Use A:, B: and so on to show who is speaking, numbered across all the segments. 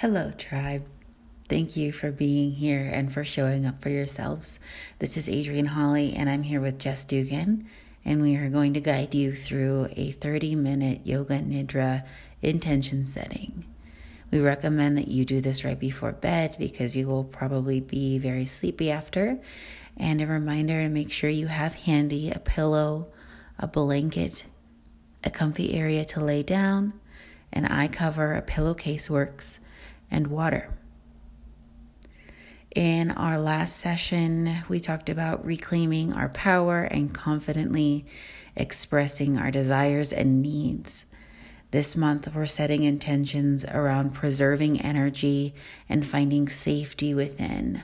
A: Hello, tribe. Thank you for being here and for showing up for yourselves. This is Adrienne Hollie, and I'm here with Jess Dugan, and we are going to guide you through a 30 minute yoga nidra intention setting. We recommend that you do this right before bed because you will probably be very sleepy after. And a reminder to make sure you have handy a pillow, a blanket, a comfy area to lay down, an eye cover, a pillowcase works and water. In our last session, we talked about reclaiming our power and confidently expressing our desires and needs. This month, we're setting intentions around preserving energy and finding safety within.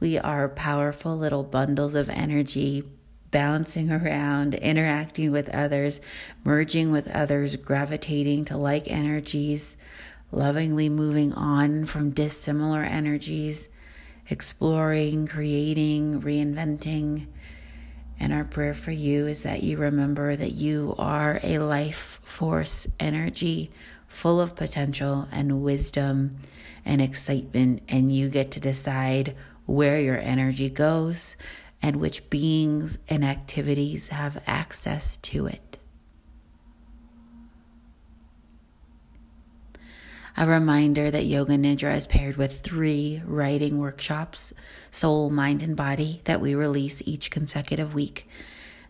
A: We are powerful little bundles of energy bouncing around, interacting with others, merging with others, gravitating to like energies, lovingly moving on from dissimilar energies, exploring, creating, reinventing. And our prayer for you is that you remember that you are a life force energy full of potential and wisdom and excitement, and you get to decide where your energy goes and which beings and activities have access to it. A reminder that Yoga Nidra is paired with three writing workshops, Soul, Mind, and Body, that we release each consecutive week.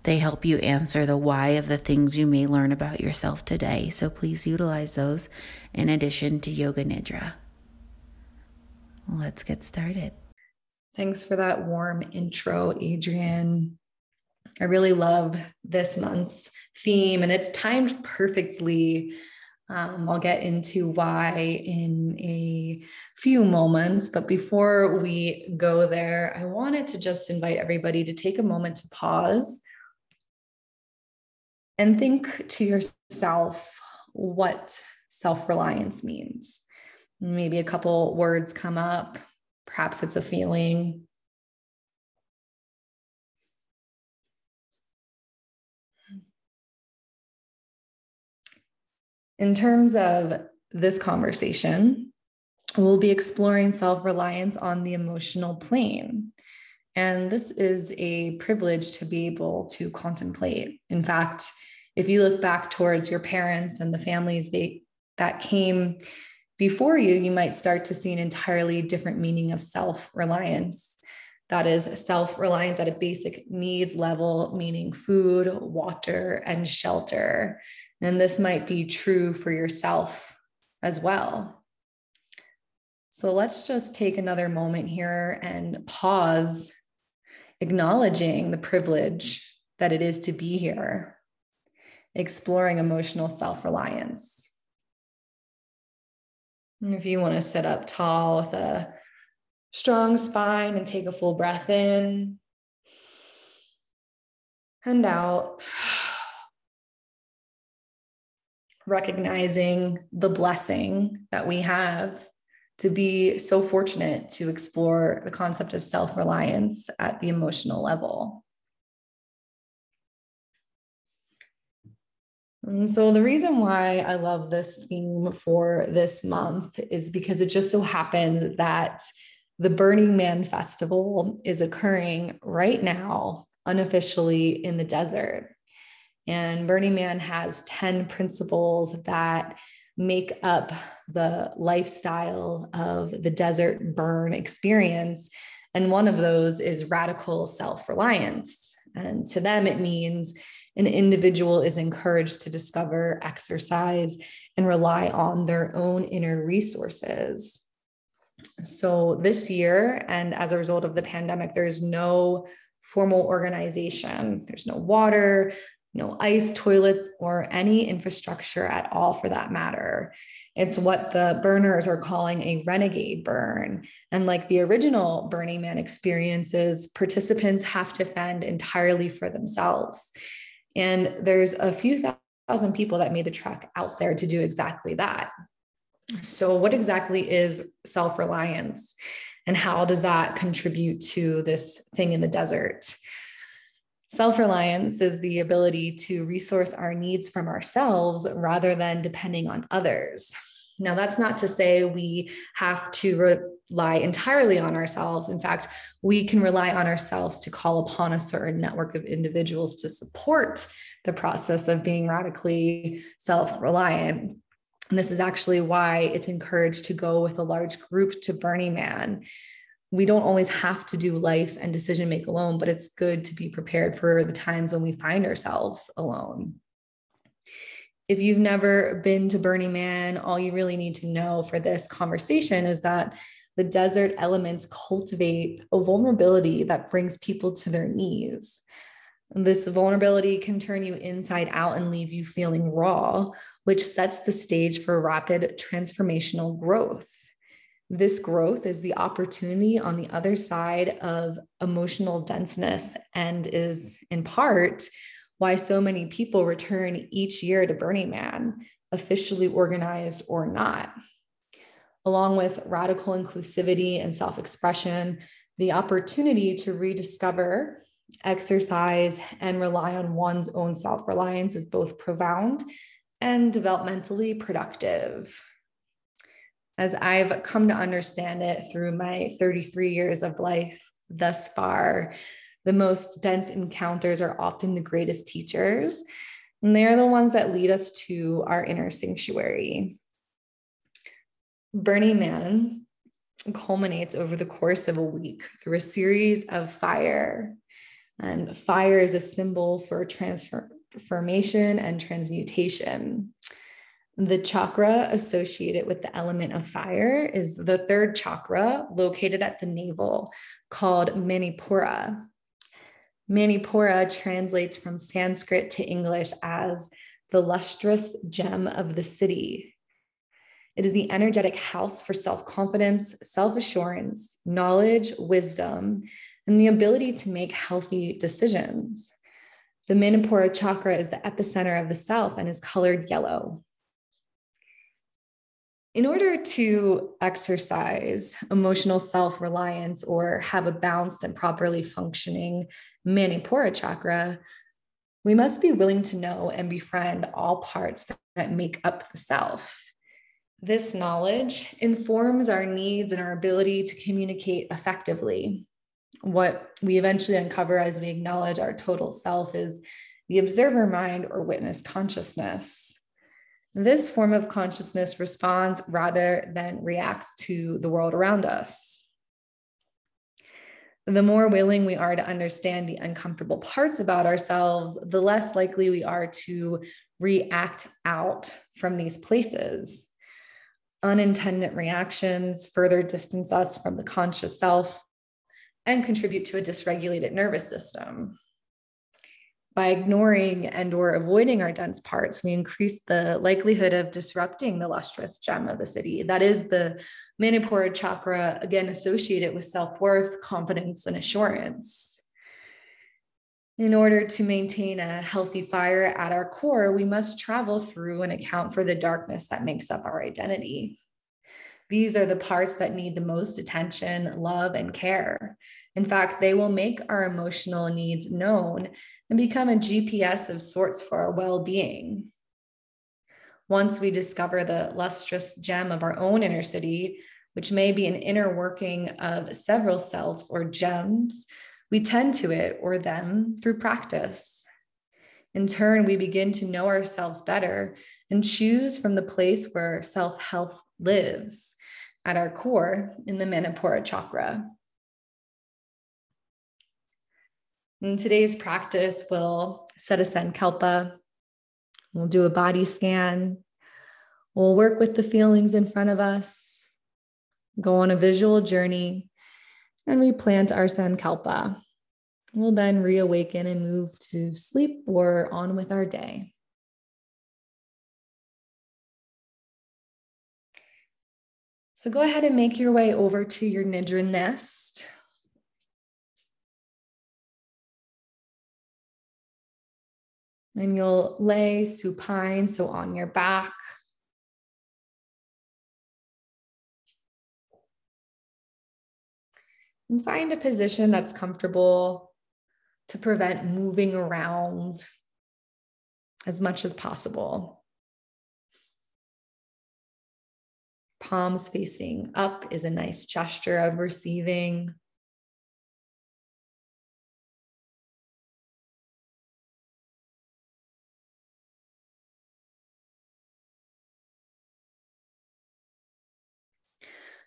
A: They help you answer the why of the things you may learn about yourself today, so please utilize those in addition to Yoga Nidra. Let's get started.
B: Thanks for that warm intro, Adrienne. I really love this month's theme, and it's timed perfectly um, I'll get into why in a few moments. But before we go there, I wanted to just invite everybody to take a moment to pause and think to yourself what self reliance means. Maybe a couple words come up, perhaps it's a feeling, In terms of this conversation, we'll be exploring self reliance on the emotional plane. And this is a privilege to be able to contemplate. In fact, if you look back towards your parents and the families they, that came before you, you might start to see an entirely different meaning of self reliance. That is self reliance at a basic needs level, meaning food, water, and shelter. And this might be true for yourself as well. So let's just take another moment here and pause, acknowledging the privilege that it is to be here, exploring emotional self reliance. And if you want to sit up tall with a strong spine and take a full breath in and out recognizing the blessing that we have to be so fortunate to explore the concept of self reliance at the emotional level. And so, the reason why I love this theme for this month is because it just so happens that the Burning Man Festival is occurring right now, unofficially in the desert. And Burning Man has 10 principles that make up the lifestyle of the desert burn experience. And one of those is radical self reliance. And to them, it means an individual is encouraged to discover, exercise, and rely on their own inner resources. So, this year, and as a result of the pandemic, there's no formal organization, there's no water, no ice, toilets, or any infrastructure at all for that matter. It's what the burners are calling a renegade burn. And like the original Burning Man experiences, participants have to fend entirely for themselves. And there's a few thousand people that made the trek out there to do exactly that. So, what exactly is self reliance? And how does that contribute to this thing in the desert? Self reliance is the ability to resource our needs from ourselves rather than depending on others. Now, that's not to say we have to rely entirely on ourselves. In fact, we can rely on ourselves to call upon a certain network of individuals to support the process of being radically self reliant. And this is actually why it's encouraged to go with a large group to Burning Man. We don't always have to do life and decision make alone, but it's good to be prepared for the times when we find ourselves alone. If you've never been to Burning Man, all you really need to know for this conversation is that the desert elements cultivate a vulnerability that brings people to their knees. This vulnerability can turn you inside out and leave you feeling raw, which sets the stage for rapid transformational growth. This growth is the opportunity on the other side of emotional denseness and is in part why so many people return each year to Burning Man, officially organized or not. Along with radical inclusivity and self expression, the opportunity to rediscover, exercise, and rely on one's own self reliance is both profound and developmentally productive. As I've come to understand it through my 33 years of life thus far, the most dense encounters are often the greatest teachers, and they're the ones that lead us to our inner sanctuary. Burning Man culminates over the course of a week through a series of fire. And fire is a symbol for transformation and transmutation. The chakra associated with the element of fire is the third chakra located at the navel called Manipura. Manipura translates from Sanskrit to English as the lustrous gem of the city. It is the energetic house for self confidence, self assurance, knowledge, wisdom, and the ability to make healthy decisions. The Manipura chakra is the epicenter of the self and is colored yellow. In order to exercise emotional self reliance or have a balanced and properly functioning Manipura chakra, we must be willing to know and befriend all parts that make up the self. This knowledge informs our needs and our ability to communicate effectively. What we eventually uncover as we acknowledge our total self is the observer mind or witness consciousness. This form of consciousness responds rather than reacts to the world around us. The more willing we are to understand the uncomfortable parts about ourselves, the less likely we are to react out from these places. Unintended reactions further distance us from the conscious self and contribute to a dysregulated nervous system by ignoring and or avoiding our dense parts we increase the likelihood of disrupting the lustrous gem of the city. That is the manipura chakra again associated with self-worth confidence and assurance. In order to maintain a healthy fire at our core we must travel through and account for the darkness that makes up our identity these are the parts that need the most attention love and care in fact, they will make our emotional needs known and become a GPS of sorts for our well being. Once we discover the lustrous gem of our own inner city, which may be an inner working of several selves or gems, we tend to it or them through practice. In turn, we begin to know ourselves better and choose from the place where self health lives at our core in the Manipura chakra. In today's practice, we'll set a sankalpa, we'll do a body scan, we'll work with the feelings in front of us, go on a visual journey, and replant our sankalpa. We'll then reawaken and move to sleep or on with our day. So go ahead and make your way over to your Nidra nest. And you'll lay supine, so on your back. And find a position that's comfortable to prevent moving around as much as possible. Palms facing up is a nice gesture of receiving.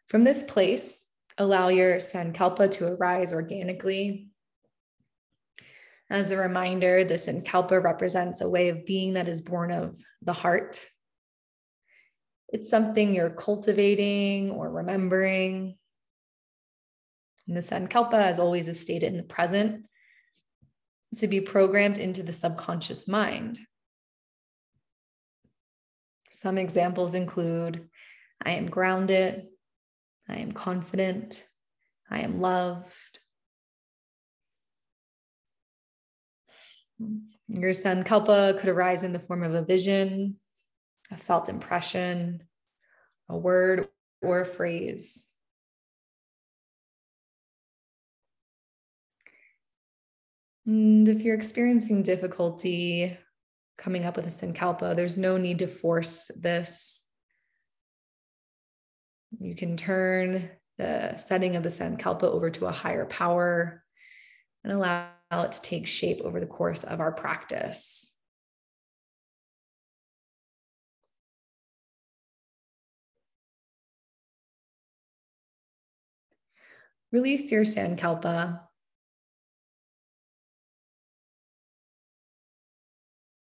B: From this place, allow your Sankalpa to arise organically. As a reminder, the Sankalpa represents a way of being that is born of the heart. It's something you're cultivating or remembering. And the Sankalpa, as always, is stated in the present to be programmed into the subconscious mind. Some examples include I am grounded, I am confident. I am loved. Your Sankalpa could arise in the form of a vision, a felt impression, a word, or a phrase. And if you're experiencing difficulty coming up with a Sankalpa, there's no need to force this you can turn the setting of the Sankalpa over to a higher power and allow it to take shape over the course of our practice. Release your Sankalpa.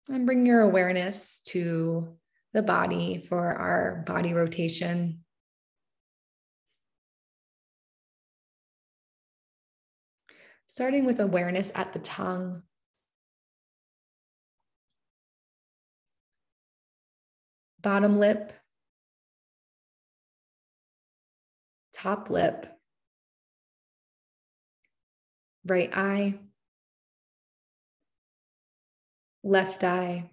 B: And bring your awareness to the body for our body rotation. starting with awareness at the tongue. Bottom lip, top lip, right eye, left eye,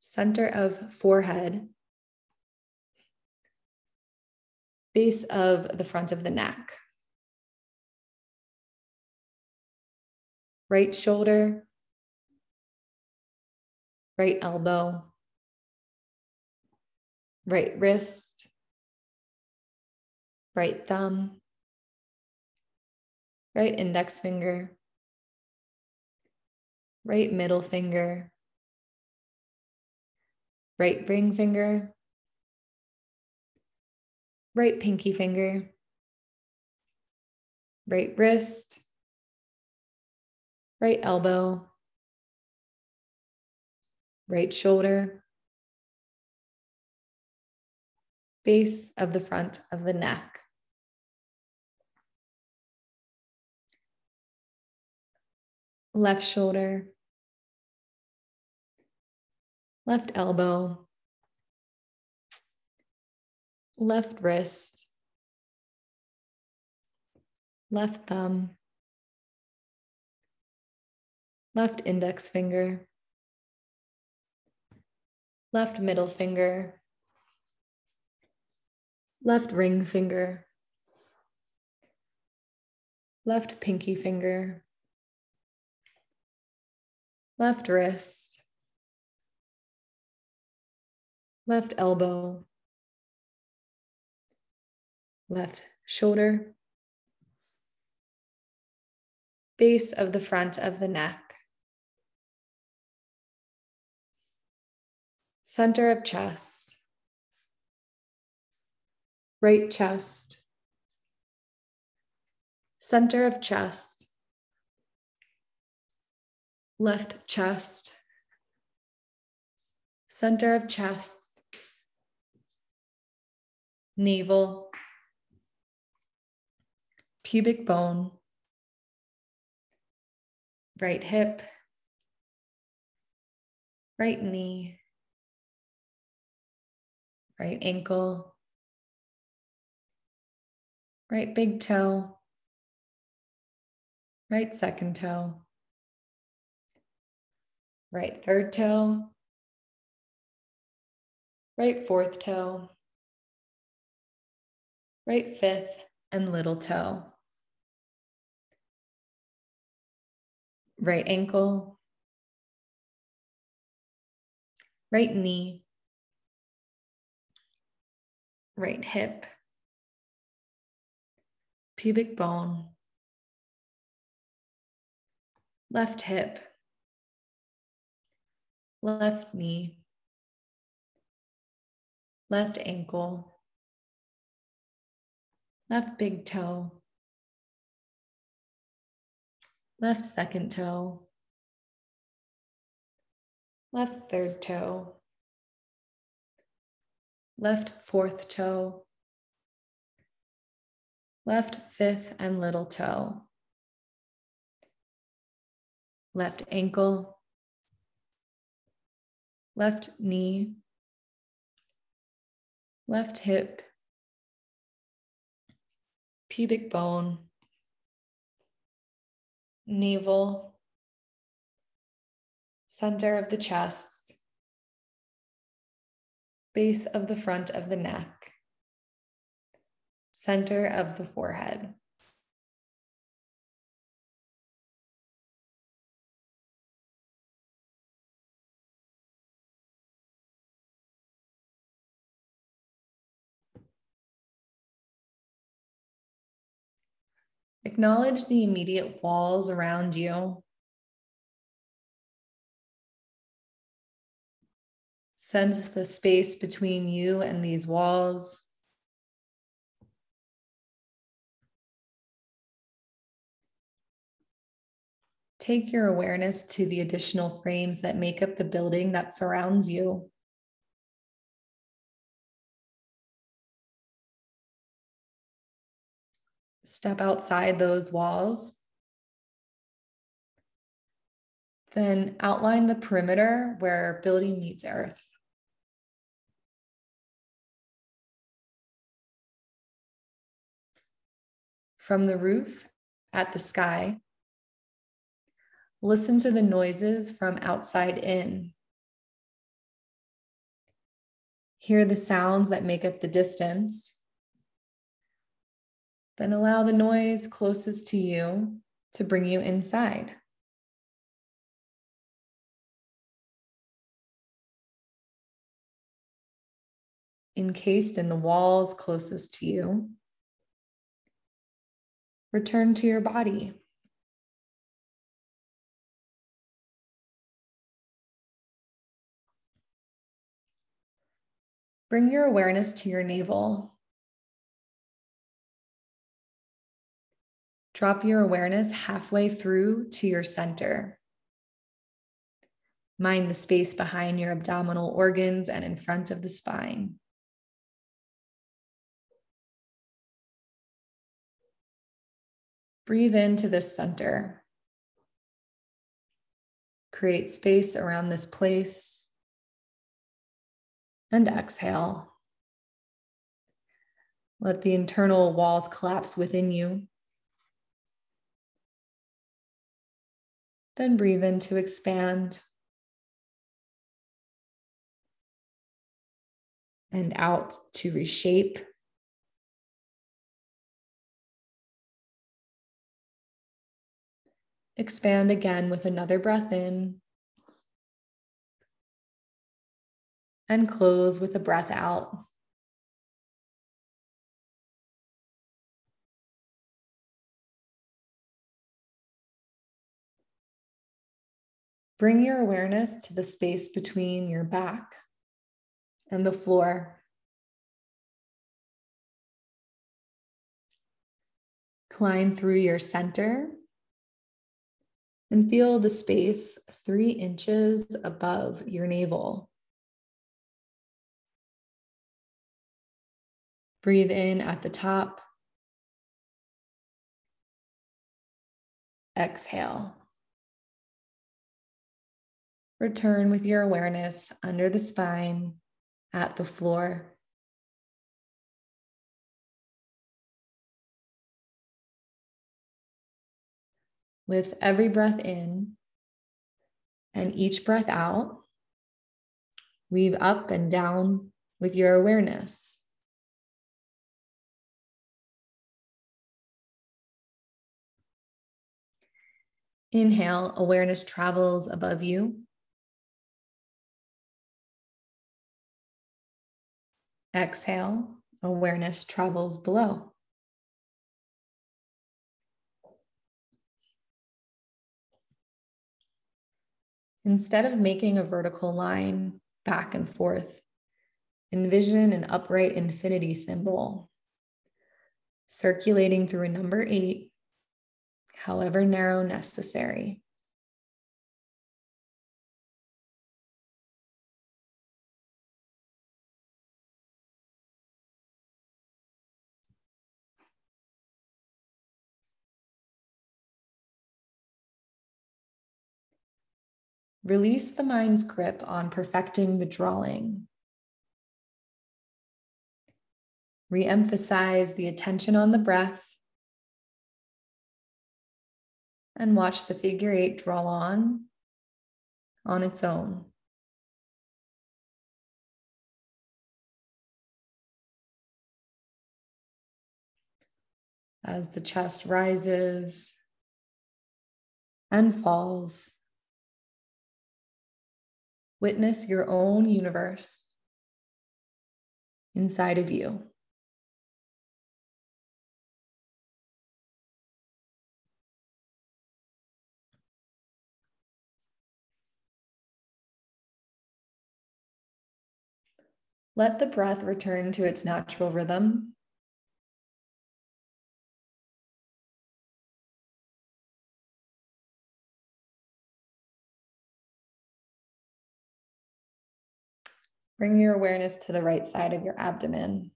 B: center of forehead, base of the front of the neck. right shoulder, right elbow, right wrist, right thumb, right index finger, right middle finger, right ring finger, right pinky finger, right wrist, right elbow, right shoulder, base of the front of the neck. Left shoulder, left elbow, left wrist, left thumb, left index finger, left middle finger, left ring finger, left pinky finger, left wrist, left elbow, left shoulder, base of the front of the neck. center of chest, right chest, center of chest, left chest, center of chest, navel, pubic bone, right hip, right knee, right ankle, right big toe, right second toe, right third toe, right fourth toe, right fifth and little toe, right ankle, right knee, right hip, pubic bone, left hip, left knee, left ankle, left big toe, left second toe, left third toe, left fourth toe, left fifth and little toe, left ankle, left knee, left hip, pubic bone, navel, center of the chest, base of the front of the neck, center of the forehead. Acknowledge the immediate walls around you. Sense the space between you and these walls. Take your awareness to the additional frames that make up the building that surrounds you. Step outside those walls. Then outline the perimeter where building meets earth. From the roof at the sky, listen to the noises from outside in. Hear the sounds that make up the distance then allow the noise closest to you to bring you inside. Encased in the walls closest to you, return to your body. Bring your awareness to your navel Drop your awareness halfway through to your center. Mind the space behind your abdominal organs and in front of the spine. Breathe into this center. Create space around this place. And exhale. Let the internal walls collapse within you. Then breathe in to expand. And out to reshape. Expand again with another breath in. And close with a breath out. Bring your awareness to the space between your back and the floor. Climb through your center and feel the space three inches above your navel. Breathe in at the top. Exhale. Return with your awareness under the spine at the floor. With every breath in and each breath out, weave up and down with your awareness. Inhale, awareness travels above you. Exhale, awareness travels below. Instead of making a vertical line back and forth, envision an upright infinity symbol circulating through a number eight, however narrow necessary. Release the mind's grip on perfecting the drawing. Re-emphasize the attention on the breath and watch the figure eight draw on on its own. As the chest rises and falls, Witness your own universe inside of you. Let the breath return to its natural rhythm Bring your awareness to the right side of your abdomen.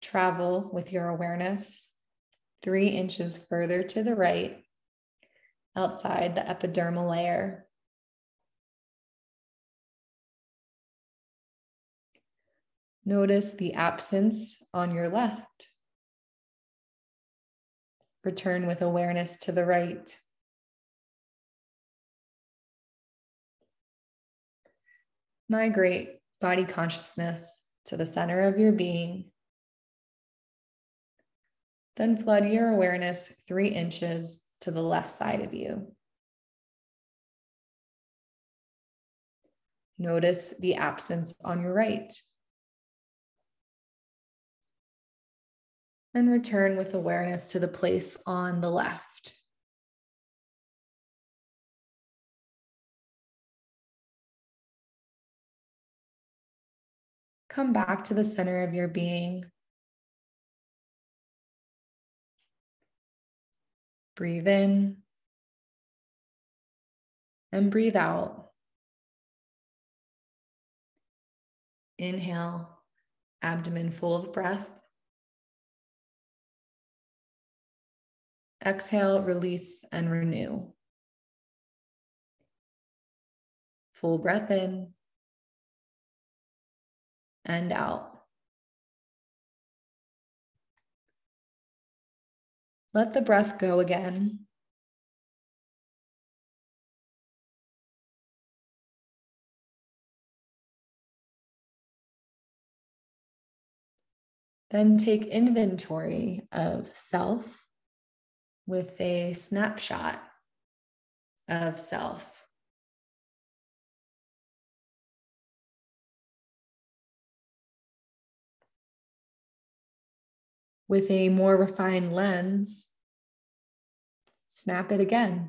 B: Travel with your awareness three inches further to the right, outside the epidermal layer. Notice the absence on your left. Return with awareness to the right. Migrate body consciousness to the center of your being. Then flood your awareness three inches to the left side of you. Notice the absence on your right. And return with awareness to the place on the left. Come back to the center of your being. Breathe in and breathe out. Inhale, abdomen full of breath. Exhale, release and renew. Full breath in and out. Let the breath go again. Then take inventory of self with a snapshot of self. With a more refined lens, snap it again.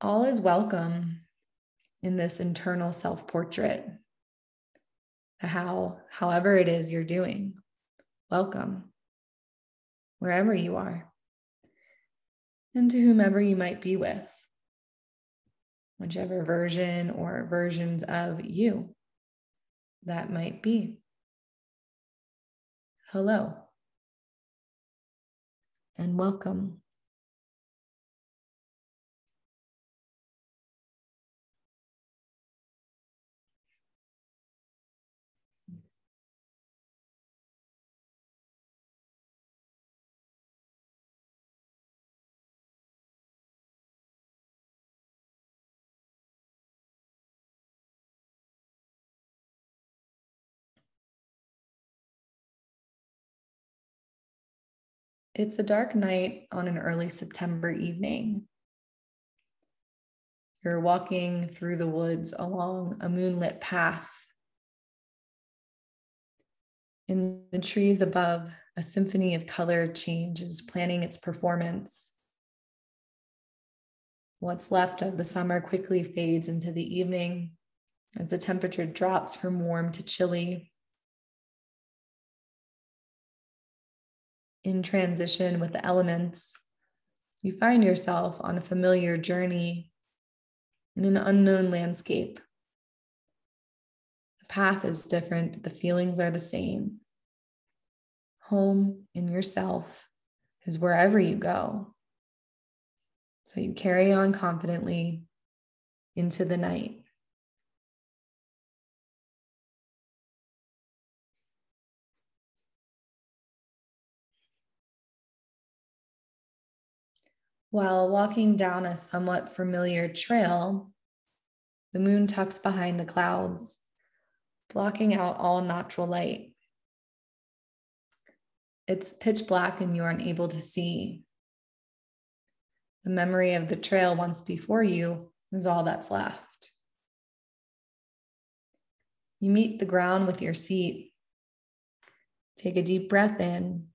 B: All is welcome in this internal self portrait. How, however it is you're doing, welcome wherever you are and to whomever you might be with, whichever version or versions of you that might be. Hello and welcome. It's a dark night on an early September evening. You're walking through the woods along a moonlit path. In the trees above, a symphony of color changes, planning its performance. What's left of the summer quickly fades into the evening as the temperature drops from warm to chilly. In transition with the elements, you find yourself on a familiar journey in an unknown landscape. The path is different, but the feelings are the same. Home in yourself is wherever you go. So you carry on confidently into the night. While walking down a somewhat familiar trail, the moon tucks behind the clouds, blocking out all natural light. It's pitch black and you aren't able to see. The memory of the trail once before you is all that's left. You meet the ground with your seat. Take a deep breath in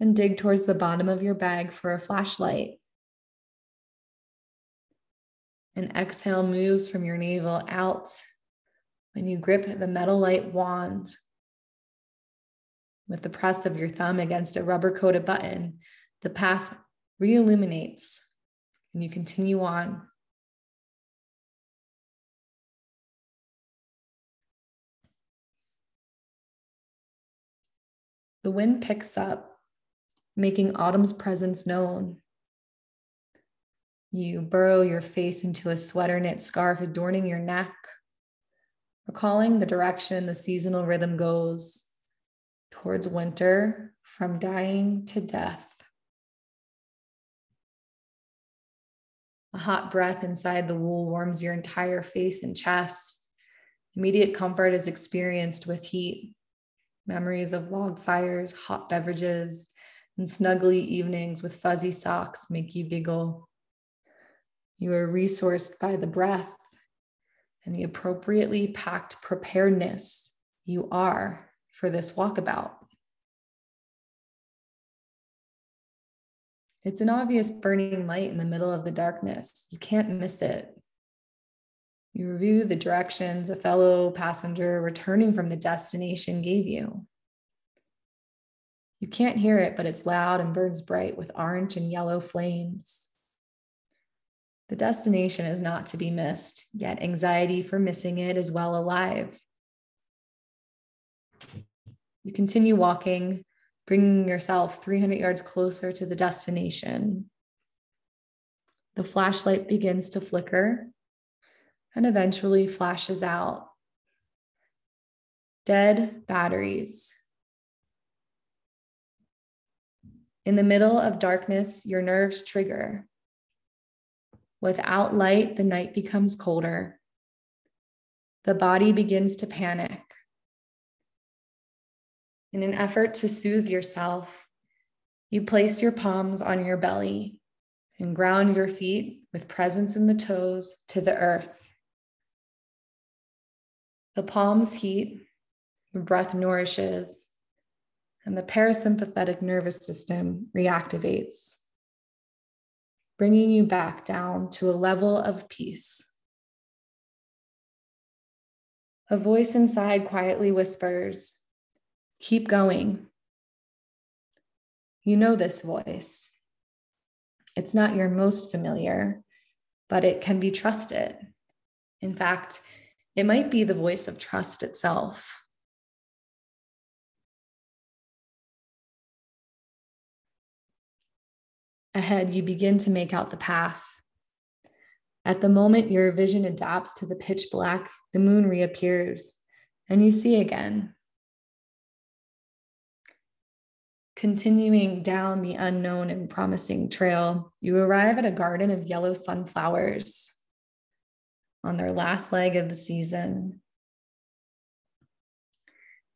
B: and dig towards the bottom of your bag for a flashlight. An exhale moves from your navel out when you grip the metal light wand with the press of your thumb against a rubber coated button. The path reilluminates and you continue on. The wind picks up making autumn's presence known. You burrow your face into a sweater knit scarf adorning your neck, recalling the direction the seasonal rhythm goes towards winter from dying to death. A hot breath inside the wool warms your entire face and chest. Immediate comfort is experienced with heat. Memories of log fires, hot beverages, and snuggly evenings with fuzzy socks make you giggle. You are resourced by the breath and the appropriately packed preparedness you are for this walkabout. It's an obvious burning light in the middle of the darkness. You can't miss it. You review the directions a fellow passenger returning from the destination gave you. You can't hear it, but it's loud and burns bright with orange and yellow flames. The destination is not to be missed, yet anxiety for missing it is well alive. You continue walking, bringing yourself 300 yards closer to the destination. The flashlight begins to flicker and eventually flashes out. Dead batteries In the middle of darkness, your nerves trigger. Without light, the night becomes colder. The body begins to panic. In an effort to soothe yourself, you place your palms on your belly and ground your feet with presence in the toes to the earth. The palms heat, your breath nourishes, and the parasympathetic nervous system reactivates, bringing you back down to a level of peace. A voice inside quietly whispers, Keep going. You know this voice. It's not your most familiar, but it can be trusted. In fact, it might be the voice of trust itself. Ahead, you begin to make out the path. At the moment your vision adapts to the pitch black, the moon reappears and you see again. Continuing down the unknown and promising trail, you arrive at a garden of yellow sunflowers on their last leg of the season.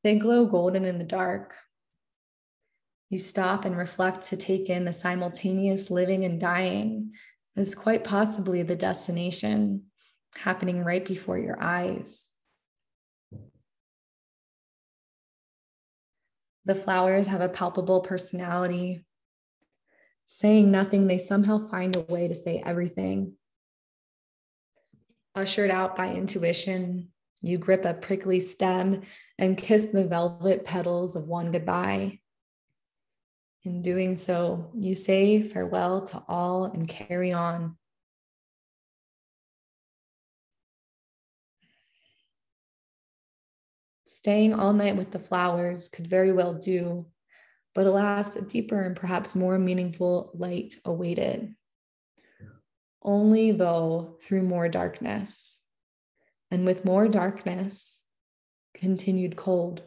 B: They glow golden in the dark. You stop and reflect to take in the simultaneous living and dying is quite possibly the destination happening right before your eyes. The flowers have a palpable personality. Saying nothing, they somehow find a way to say everything. Ushered out by intuition, you grip a prickly stem and kiss the velvet petals of one goodbye. In doing so, you say farewell to all and carry on. Staying all night with the flowers could very well do, but alas, a deeper and perhaps more meaningful light awaited. Only though through more darkness, and with more darkness, continued cold.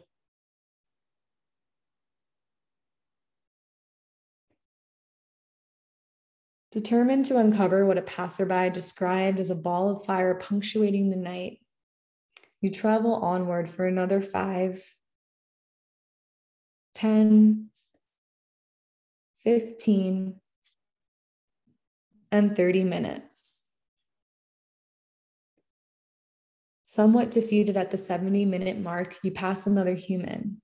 B: Determined to uncover what a passerby described as a ball of fire punctuating the night, you travel onward for another five, 10, 15, and 30 minutes. Somewhat defeated at the 70 minute mark, you pass another human.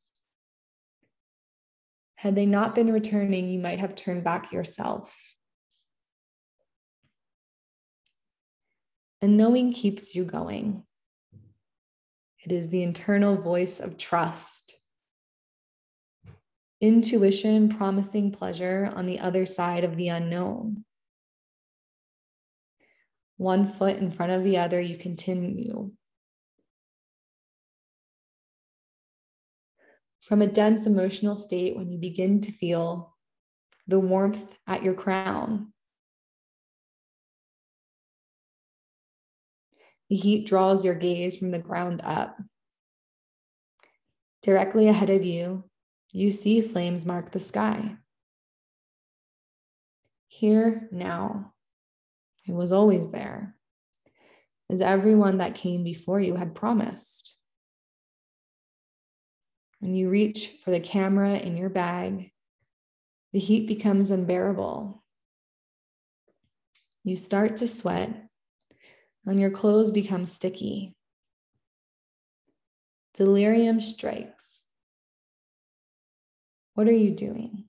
B: Had they not been returning, you might have turned back yourself. And knowing keeps you going. It is the internal voice of trust. Intuition promising pleasure on the other side of the unknown. One foot in front of the other, you continue. From a dense emotional state, when you begin to feel the warmth at your crown, The heat draws your gaze from the ground up. Directly ahead of you, you see flames mark the sky. Here now, it was always there, as everyone that came before you had promised. When you reach for the camera in your bag, the heat becomes unbearable. You start to sweat and your clothes become sticky. Delirium strikes. What are you doing?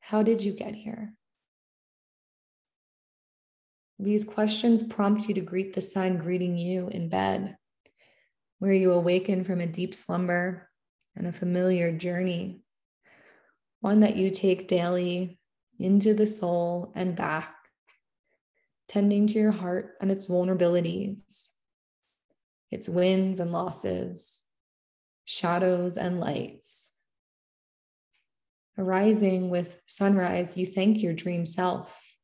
B: How did you get here? These questions prompt you to greet the sun greeting you in bed, where you awaken from a deep slumber and a familiar journey, one that you take daily into the soul and back tending to your heart and its vulnerabilities, its wins and losses, shadows and lights. Arising with sunrise, you thank your dream self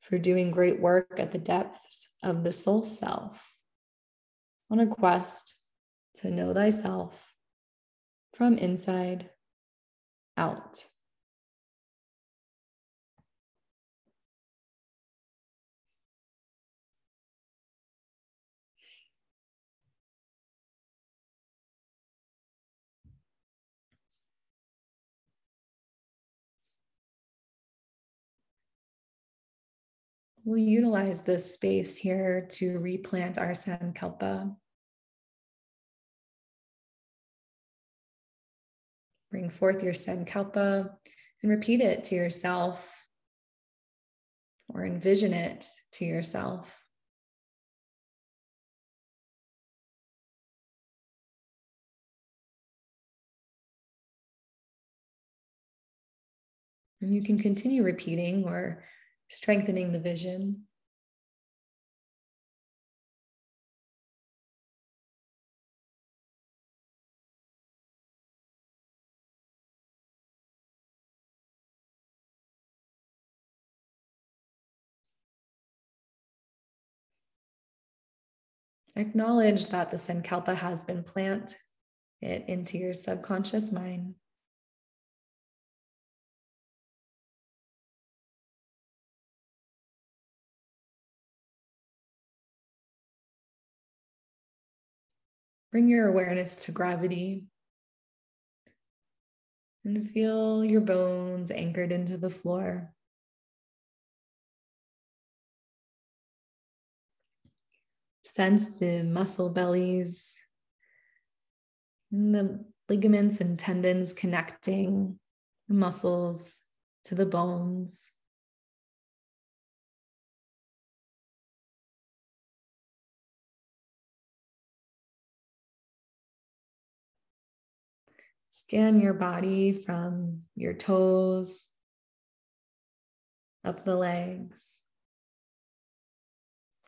B: for doing great work at the depths of the soul self on a quest to know thyself from inside out. We'll utilize this space here to replant our Sankalpa. Bring forth your Sankalpa and repeat it to yourself or envision it to yourself. And you can continue repeating or strengthening the vision. Acknowledge that the Sankalpa has been planted into your subconscious mind. Bring your awareness to gravity. And feel your bones anchored into the floor. Sense the muscle bellies and the ligaments and tendons connecting the muscles to the bones. Scan your body from your toes up the legs,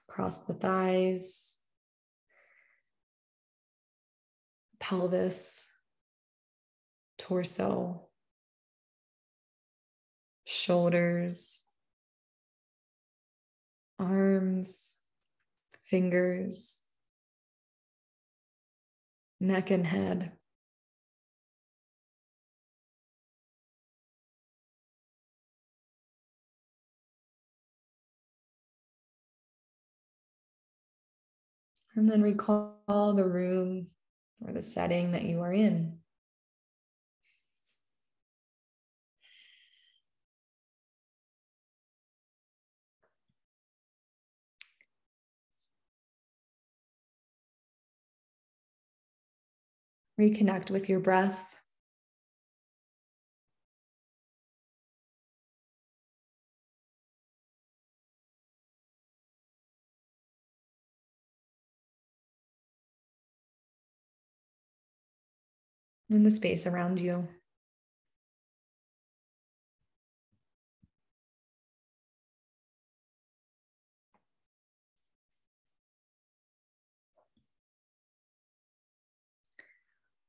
B: across the thighs, pelvis, torso, shoulders, arms, fingers, neck and head. And then recall the room or the setting that you are in. Reconnect with your breath. In the space around you.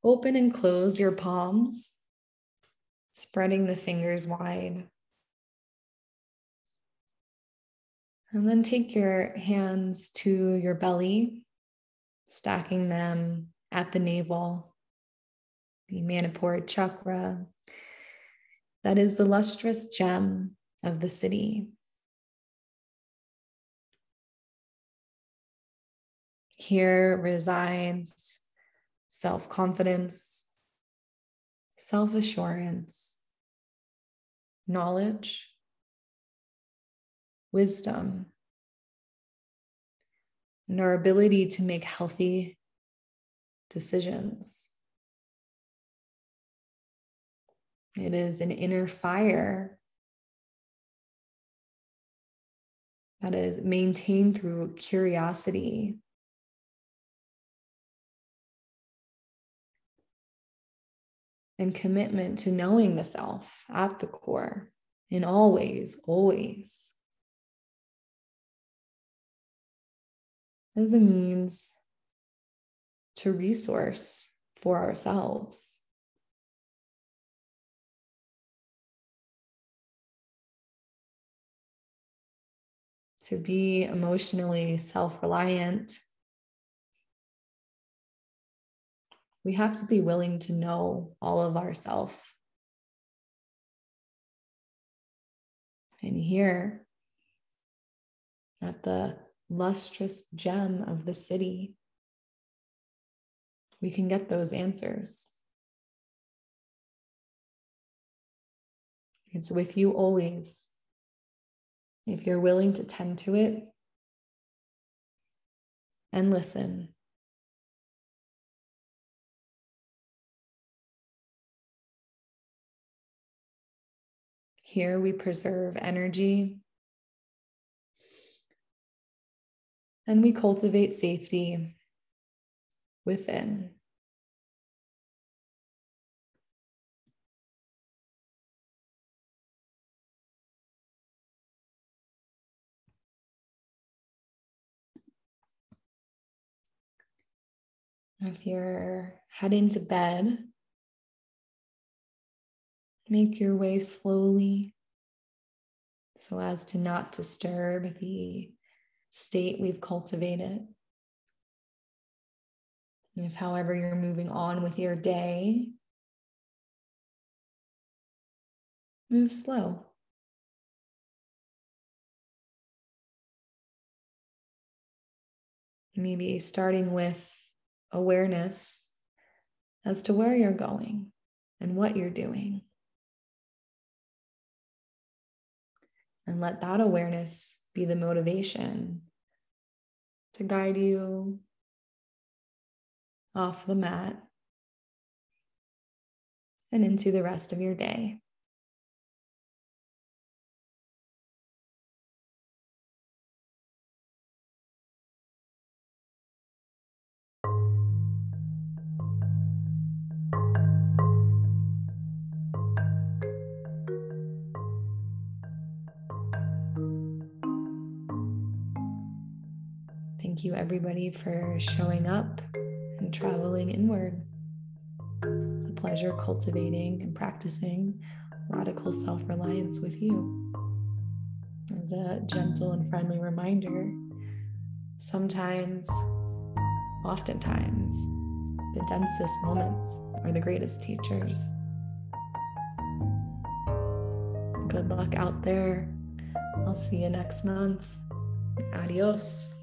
B: Open and close your palms, spreading the fingers wide. And then take your hands to your belly, stacking them at the navel the Manipur chakra. That is the lustrous gem of the city. Here resides self confidence, self assurance, knowledge, wisdom, and our ability to make healthy decisions. It is an inner fire that is maintained through curiosity. And commitment to knowing the self at the core in all ways, always. As a means to resource for ourselves. To be emotionally self reliant, we have to be willing to know all of ourself. And here, at the lustrous gem of the city, we can get those answers. It's with you always if you're willing to tend to it and listen. Here we preserve energy and we cultivate safety within. If you're heading to bed, make your way slowly so as to not disturb the state we've cultivated. If, however, you're moving on with your day, move slow. Maybe starting with awareness as to where you're going and what you're doing. And let that awareness be the motivation to guide you off the mat and into the rest of your day. Thank you, everybody, for showing up and traveling inward. It's a pleasure cultivating and practicing radical self reliance with you. As a gentle and friendly reminder, sometimes, oftentimes, the densest moments are the greatest teachers. Good luck out there. I'll see you next month. Adios.